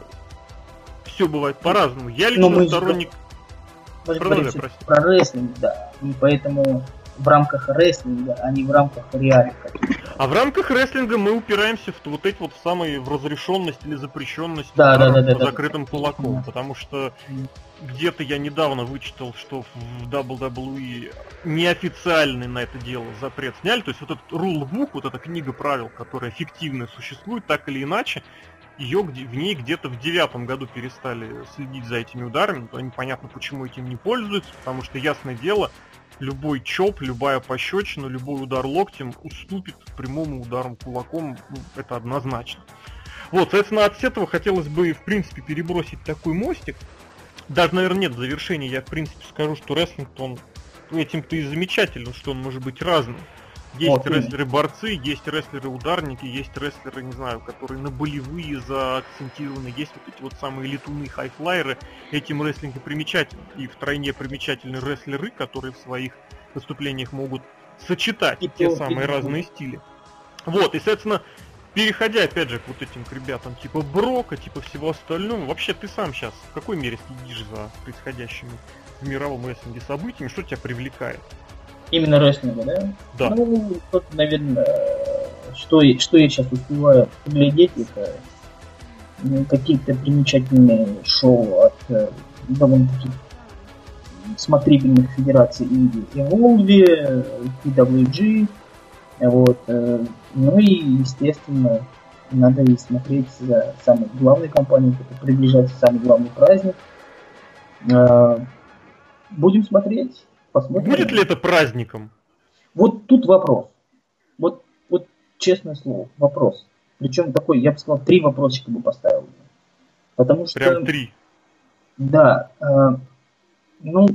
все бывает по-разному. Я лично мы сторонник... Же Продолжай, прости. про рестлинг, да. И поэтому в рамках рестлинга, а не в рамках реалий. А в рамках рестлинга мы упираемся в вот эти вот самые в разрешенность или запрещенность да, да, да, да, по закрытым да. кулаком. Потому что где-то я недавно вычитал, что в WWE неофициальный на это дело запрет сняли. То есть вот этот Rule Book, вот эта книга правил, которая фиктивно существует, так или иначе, ее в ней где-то в девятом году перестали следить за этими ударами, то непонятно, почему этим не пользуются, потому что, ясное дело, любой чоп, любая пощечина, любой удар локтем уступит прямому ударом кулаком, ну, это однозначно. Вот, соответственно, от этого хотелось бы, в принципе, перебросить такой мостик. Даже, наверное, нет завершения, я, в принципе, скажу, что рестлинг, он этим-то и замечателен, что он может быть разным. Есть вот, рестлеры-борцы, есть рестлеры-ударники, есть рестлеры, не знаю, которые на болевые заакцентированы, есть вот эти вот самые летуны, хайфлайеры. Этим рестлинг и примечателен. И втройне примечательны рестлеры, которые в своих выступлениях могут сочетать и те самые и разные стили. Вот, и, соответственно, переходя опять же к вот этим к ребятам типа Брока, типа всего остального, вообще ты сам сейчас в какой мере следишь за происходящими в мировом рестлинге событиями, что тебя привлекает? Именно рестлинга, да? Да. Ну, тут, наверное, что, что я сейчас успеваю поглядеть, это ну, какие-то примечательные шоу от э, довольно-таки смотрибельных федераций Индии. Evolve, PWG, вот, э, ну и, естественно, надо и смотреть за самой главной компанией, это приближается самый главный праздник. Э, будем смотреть. Посмотрим. Будет ли это праздником? Вот тут вопрос. Вот, вот честное слово, вопрос. Причем такой, я бы сказал, три вопросика бы поставил. Потому что... Прям три. Да. Э, ну,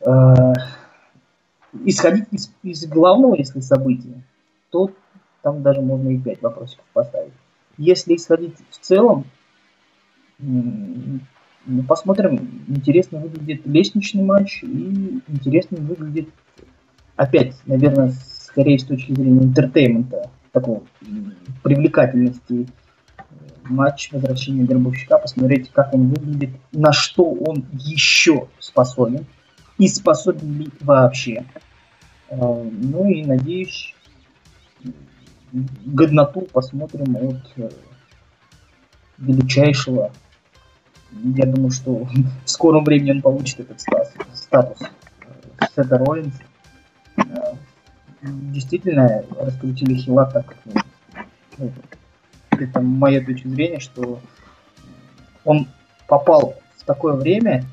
э, исходить из, из главного, если события, то там даже можно и пять вопросиков поставить. Если исходить в целом, ну, посмотрим. Интересно выглядит лестничный матч и интересно выглядит, опять, наверное, скорее с точки зрения энтертейнмента, такого привлекательности матч возвращения Гробовщика, посмотреть, как он выглядит, на что он еще способен и способен ли вообще. А, ну и надеюсь, годноту посмотрим от э, величайшего я думаю, что в скором времени он получит этот статус. статус. Сета Роллинс. Э, действительно раскрутили Хила так, ну, это моя точка зрения, что он попал в такое время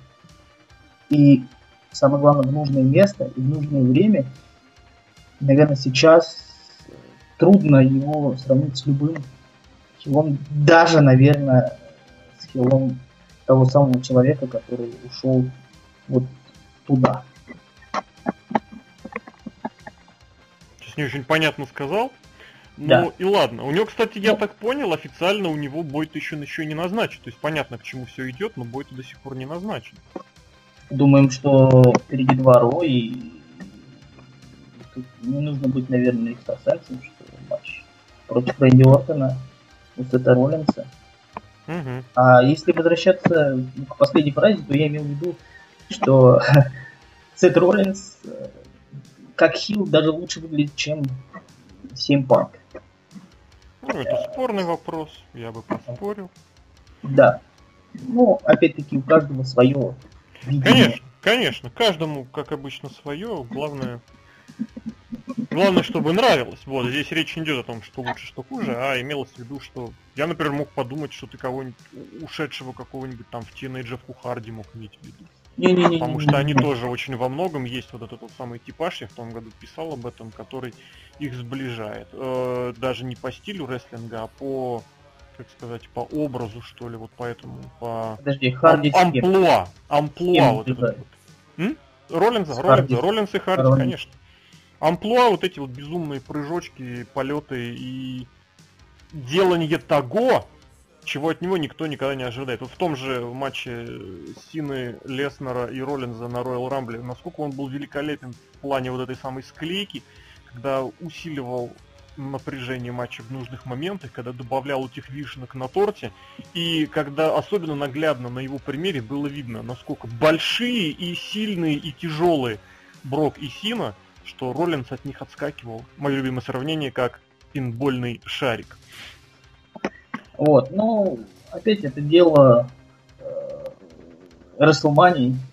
и самое главное в нужное место и в нужное время. Наверное, сейчас трудно его сравнить с любым хилом, даже, наверное, с хилом того самого человека, который ушел вот туда. Сейчас не очень понятно сказал. Ну да. и ладно. У него, кстати, я ну, так понял, официально у него бой еще, еще не назначен. То есть понятно, к чему все идет, но бой до сих пор не назначен. Думаем, что впереди два Ро, и тут не нужно быть, наверное, экстрасенсом, что матч против Рэнди Ортона, Сета Роллинса. Угу. А если возвращаться к последней фразе, то я имел в виду, что Сет Роллинс э, как хил даже лучше выглядит, чем Симпанк. Ну, это спорный вопрос, я бы поспорил. Да. Ну, опять-таки, у каждого свое видение. Конечно, конечно, каждому, как обычно, свое. Главное, Главное, чтобы нравилось. Вот, здесь речь не идет о том, что лучше, что хуже, а имелось в виду, что я, например, мог подумать, что ты кого-нибудь ушедшего какого-нибудь там в тинейджевку Харди мог иметь в виду. Потому что они тоже очень во многом есть вот этот вот самый типаж, я в том году писал об этом, который их сближает. Э, даже не по стилю рестлинга, а по, как сказать, по образу, что ли, вот поэтому, по... Подожди, Харди Ам- амплуа, амплуа вот этот вот. Роллинза, Роллинза, Роллинз и Харди, конечно амплуа, вот эти вот безумные прыжочки, полеты и делание того, чего от него никто никогда не ожидает. Вот в том же матче Сины, Леснера и Роллинза на Royal Rumble, насколько он был великолепен в плане вот этой самой склейки, когда усиливал напряжение матча в нужных моментах, когда добавлял этих вишенок на торте, и когда особенно наглядно на его примере было видно, насколько большие и сильные и тяжелые Брок и Сина, что Роллинс от них отскакивал. Мое любимое сравнение как пинбольный шарик. Вот, ну, опять это дело э,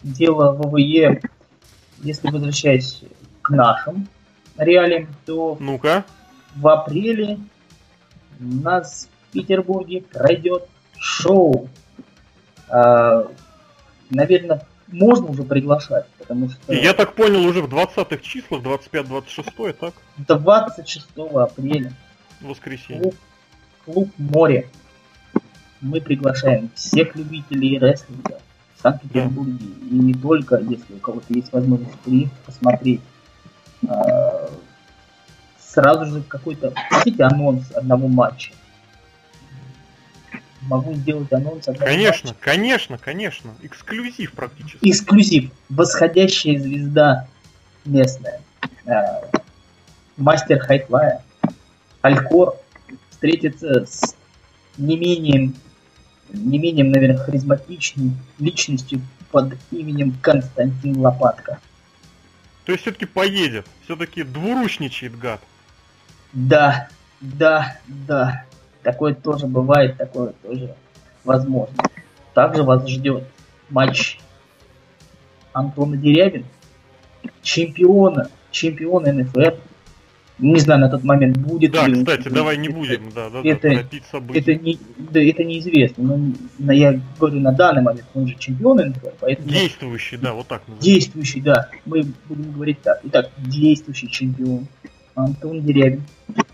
дело ВВЕ, если возвращаясь к нашим реалиям, то ну-ка. в апреле у нас в Петербурге пройдет шоу. А, наверное, можно уже приглашать, потому что... Я так понял, уже в 20-х числах, 25-26, так? 26 апреля. Воскресенье. Клуб, клуб «Море». Мы приглашаем всех любителей рестлинга в Санкт-Петербурге. Да. И не только, если у кого-то есть возможность приехать, посмотреть. А, сразу же какой-то, хотите, анонс одного матча могу сделать анонс. Конечно, матча. конечно, конечно. Эксклюзив практически. Эксклюзив. Восходящая звезда местная. Э, мастер Хайтвая. Алькор встретится с не менее, не менее, наверное, харизматичной личностью под именем Константин Лопатка. То есть все-таки поедет, все-таки двуручничает гад. Да, да, да. Такое тоже бывает, такое тоже возможно. Также вас ждет матч Антона Дерябин, чемпиона, чемпиона НФР. Не знаю, на тот момент будет да, ли. кстати, будет. давай не будем, да, да, это, да, это, не, да, это неизвестно. Но, но я говорю, на данный момент он же чемпион НФР, поэтому... Действующий, да, вот так называется. Действующий, да. Мы будем говорить так. Итак, действующий чемпион Антон Дерябин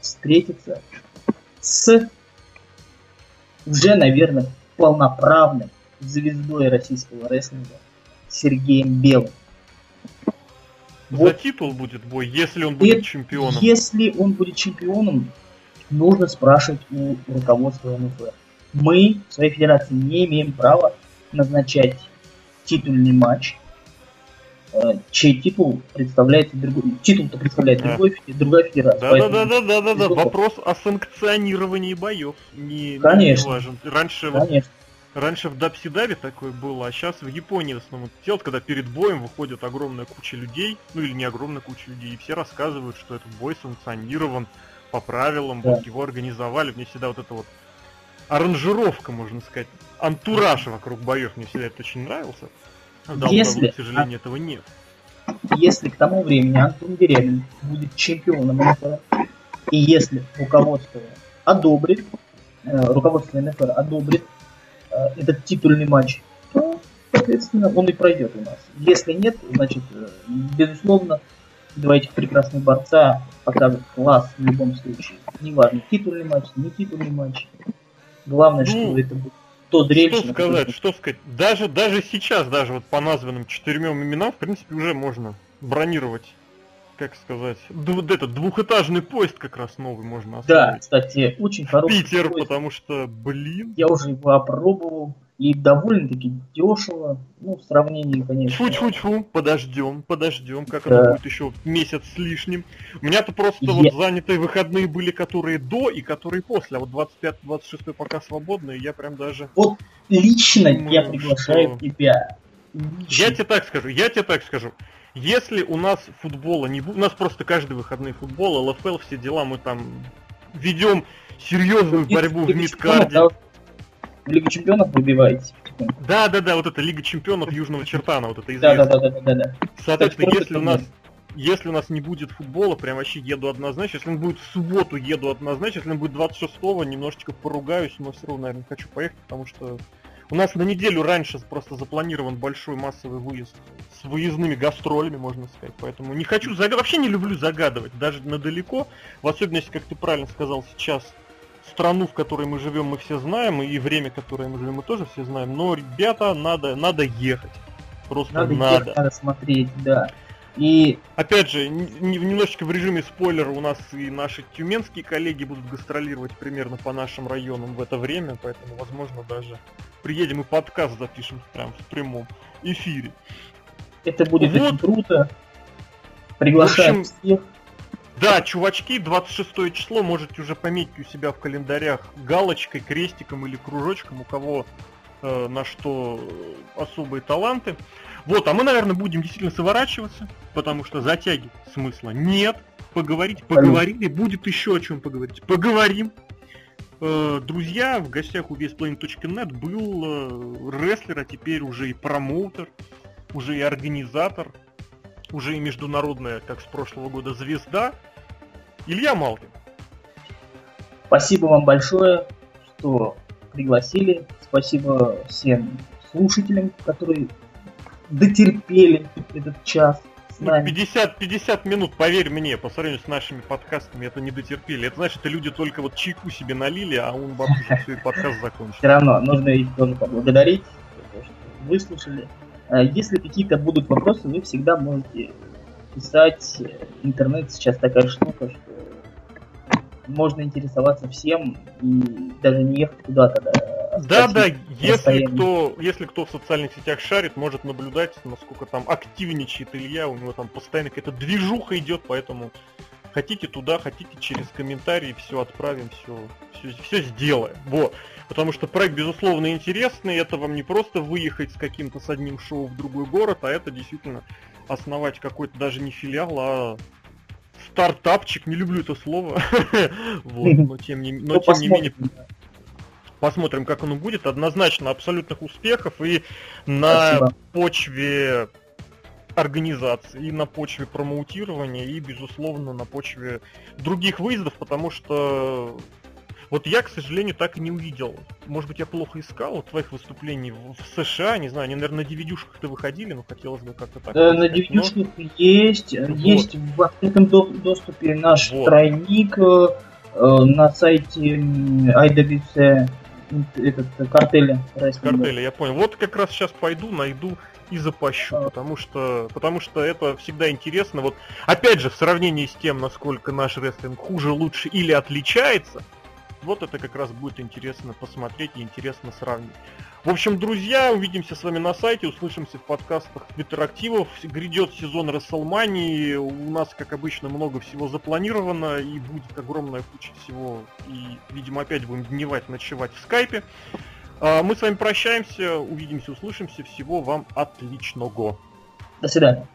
встретится с уже, наверное, полноправной звездой российского рестлинга Сергеем Белым. Вот. За титул будет бой, если он будет И, чемпионом. Если он будет чемпионом, нужно спрашивать у руководства НФР. Мы в своей федерации не имеем права назначать титульный матч чей титул представляет другой, титул-то представляет да. другой, другая федерация. Да, да, да, да, да, да, да. Вопрос о санкционировании боев не, Конечно. не важен. Раньше Конечно. Вот, раньше в Дапсидаве такое было, а сейчас в Японии в основном делают, когда перед боем выходит огромная куча людей, ну или не огромная куча людей, и все рассказывают, что этот бой санкционирован по правилам, да. вот его организовали. Мне всегда вот это вот аранжировка, можно сказать, антураж вокруг боев, мне всегда это очень нравился. Да, если, к сожалению, этого нет. Если к тому времени Антон Дерябин будет чемпионом НФР, и если руководство одобрит, э, руководство НФР одобрит э, этот титульный матч, то, соответственно, он и пройдет у нас. Если нет, значит, э, безусловно, два этих прекрасных борца покажут класс в любом случае. Неважно, титульный матч, не титульный матч. Главное, ну, что это будет тот рельс. Что сказать, что сказать. Даже, даже сейчас, даже вот по названным четырьмям именам, в принципе, уже можно бронировать как сказать, д- этот двухэтажный поезд как раз новый можно оставить. Да, кстати, очень хороший Питер, поезд. потому что, блин. Я уже его опробовал и довольно-таки дешево, ну, в сравнении, конечно. Фу-фу-фу, подождем, подождем, как да. это будет еще месяц с лишним. У меня-то просто Я... вот занятые выходные были, которые до и которые после, а вот 25-26 пока свободные, я прям даже... Вот лично думаю, я приглашаю что... тебя. Лично. Я тебе так скажу, я тебе так скажу. Если у нас футбола не будет, у нас просто каждый выходный футбол, ЛФЛ, все дела, мы там ведем серьезную борьбу в мидкарде. В Лигу Чемпионов выбиваете. Да, да, да, вот это Лига Чемпионов Южного Чертана, вот это известно. Да, да, да, да, да. Соответственно, если у нас если у нас не будет футбола, прям вообще еду однозначно. Если он будет в субботу, еду однозначно. Если он будет 26-го, немножечко поругаюсь, но все равно, наверное, хочу поехать, потому что у нас на неделю раньше просто запланирован большой массовый выезд с выездными гастролями, можно сказать. Поэтому не хочу загадывать, вообще не люблю загадывать, даже на далеко. В особенности, как ты правильно сказал сейчас, страну, в которой мы живем, мы все знаем, и время, которое мы живем, мы тоже все знаем. Но, ребята, надо, надо ехать. Просто надо. Надо, ехать, надо смотреть, да. И опять же, немножечко в режиме спойлера у нас и наши тюменские коллеги будут гастролировать примерно по нашим районам в это время, поэтому, возможно, даже приедем и подкаст запишем прям в прямом эфире. Это будет вот. очень круто. Приглашаем общем, всех. Да, чувачки, 26 число можете уже пометить у себя в календарях галочкой, крестиком или кружочком, у кого э, на что особые таланты. Вот, а мы, наверное, будем действительно сворачиваться, потому что затягивать смысла нет. Поговорить, поговорили, будет еще о чем поговорить. Поговорим. Э, друзья, в гостях у VSPlanet.net был э, рестлер, а теперь уже и промоутер, уже и организатор, уже и международная, как с прошлого года, звезда Илья Малкин. Спасибо вам большое, что пригласили. Спасибо всем слушателям, которые дотерпели этот час. Ну, 50, 50 минут, поверь мне, по сравнению с нашими подкастами, это не дотерпели. Это значит, это люди только вот чайку себе налили, а он вообще свой подкаст закончил. Все равно, нужно их тоже поблагодарить что выслушали. А если какие-то будут вопросы, вы всегда можете писать. Интернет сейчас такая штука, что можно интересоваться всем и даже не ехать куда-то. Да, да, если кто, если кто в социальных сетях шарит, может наблюдать, насколько там активничает Илья, у него там постоянно какая-то движуха идет, поэтому хотите туда, хотите через комментарии, все отправим, все, все, все сделаем. Вот. Потому что проект, безусловно, интересный, это вам не просто выехать с каким-то с одним шоу в другой город, а это действительно основать какой-то даже не филиал, а стартапчик, не люблю это слово, вот, но тем не, но, ну, тем не менее посмотрим, как оно будет. Однозначно абсолютных успехов и на Спасибо. почве организации, и на почве промоутирования, и, безусловно, на почве других выездов, потому что вот я, к сожалению, так и не увидел. Может быть, я плохо искал вот, твоих выступлений в, США, не знаю, они, наверное, на DVD-шках-то выходили, но хотелось бы как-то так. Э, на DVD-шках но... есть, вот. есть в открытом доступе наш вот. тройник э, э на сайте IWC этот картеля. Картеля, я понял. Вот как раз сейчас пойду, найду и запащу, потому что, потому что это всегда интересно. Вот опять же в сравнении с тем, насколько наш рестлинг хуже, лучше или отличается, вот это как раз будет интересно посмотреть и интересно сравнить. В общем, друзья, увидимся с вами на сайте, услышимся в подкастах Твиттерактивов. Грядет сезон Расселмании, у нас, как обычно, много всего запланировано, и будет огромная куча всего, и, видимо, опять будем дневать, ночевать в скайпе. А, мы с вами прощаемся, увидимся, услышимся. Всего вам отличного. До свидания.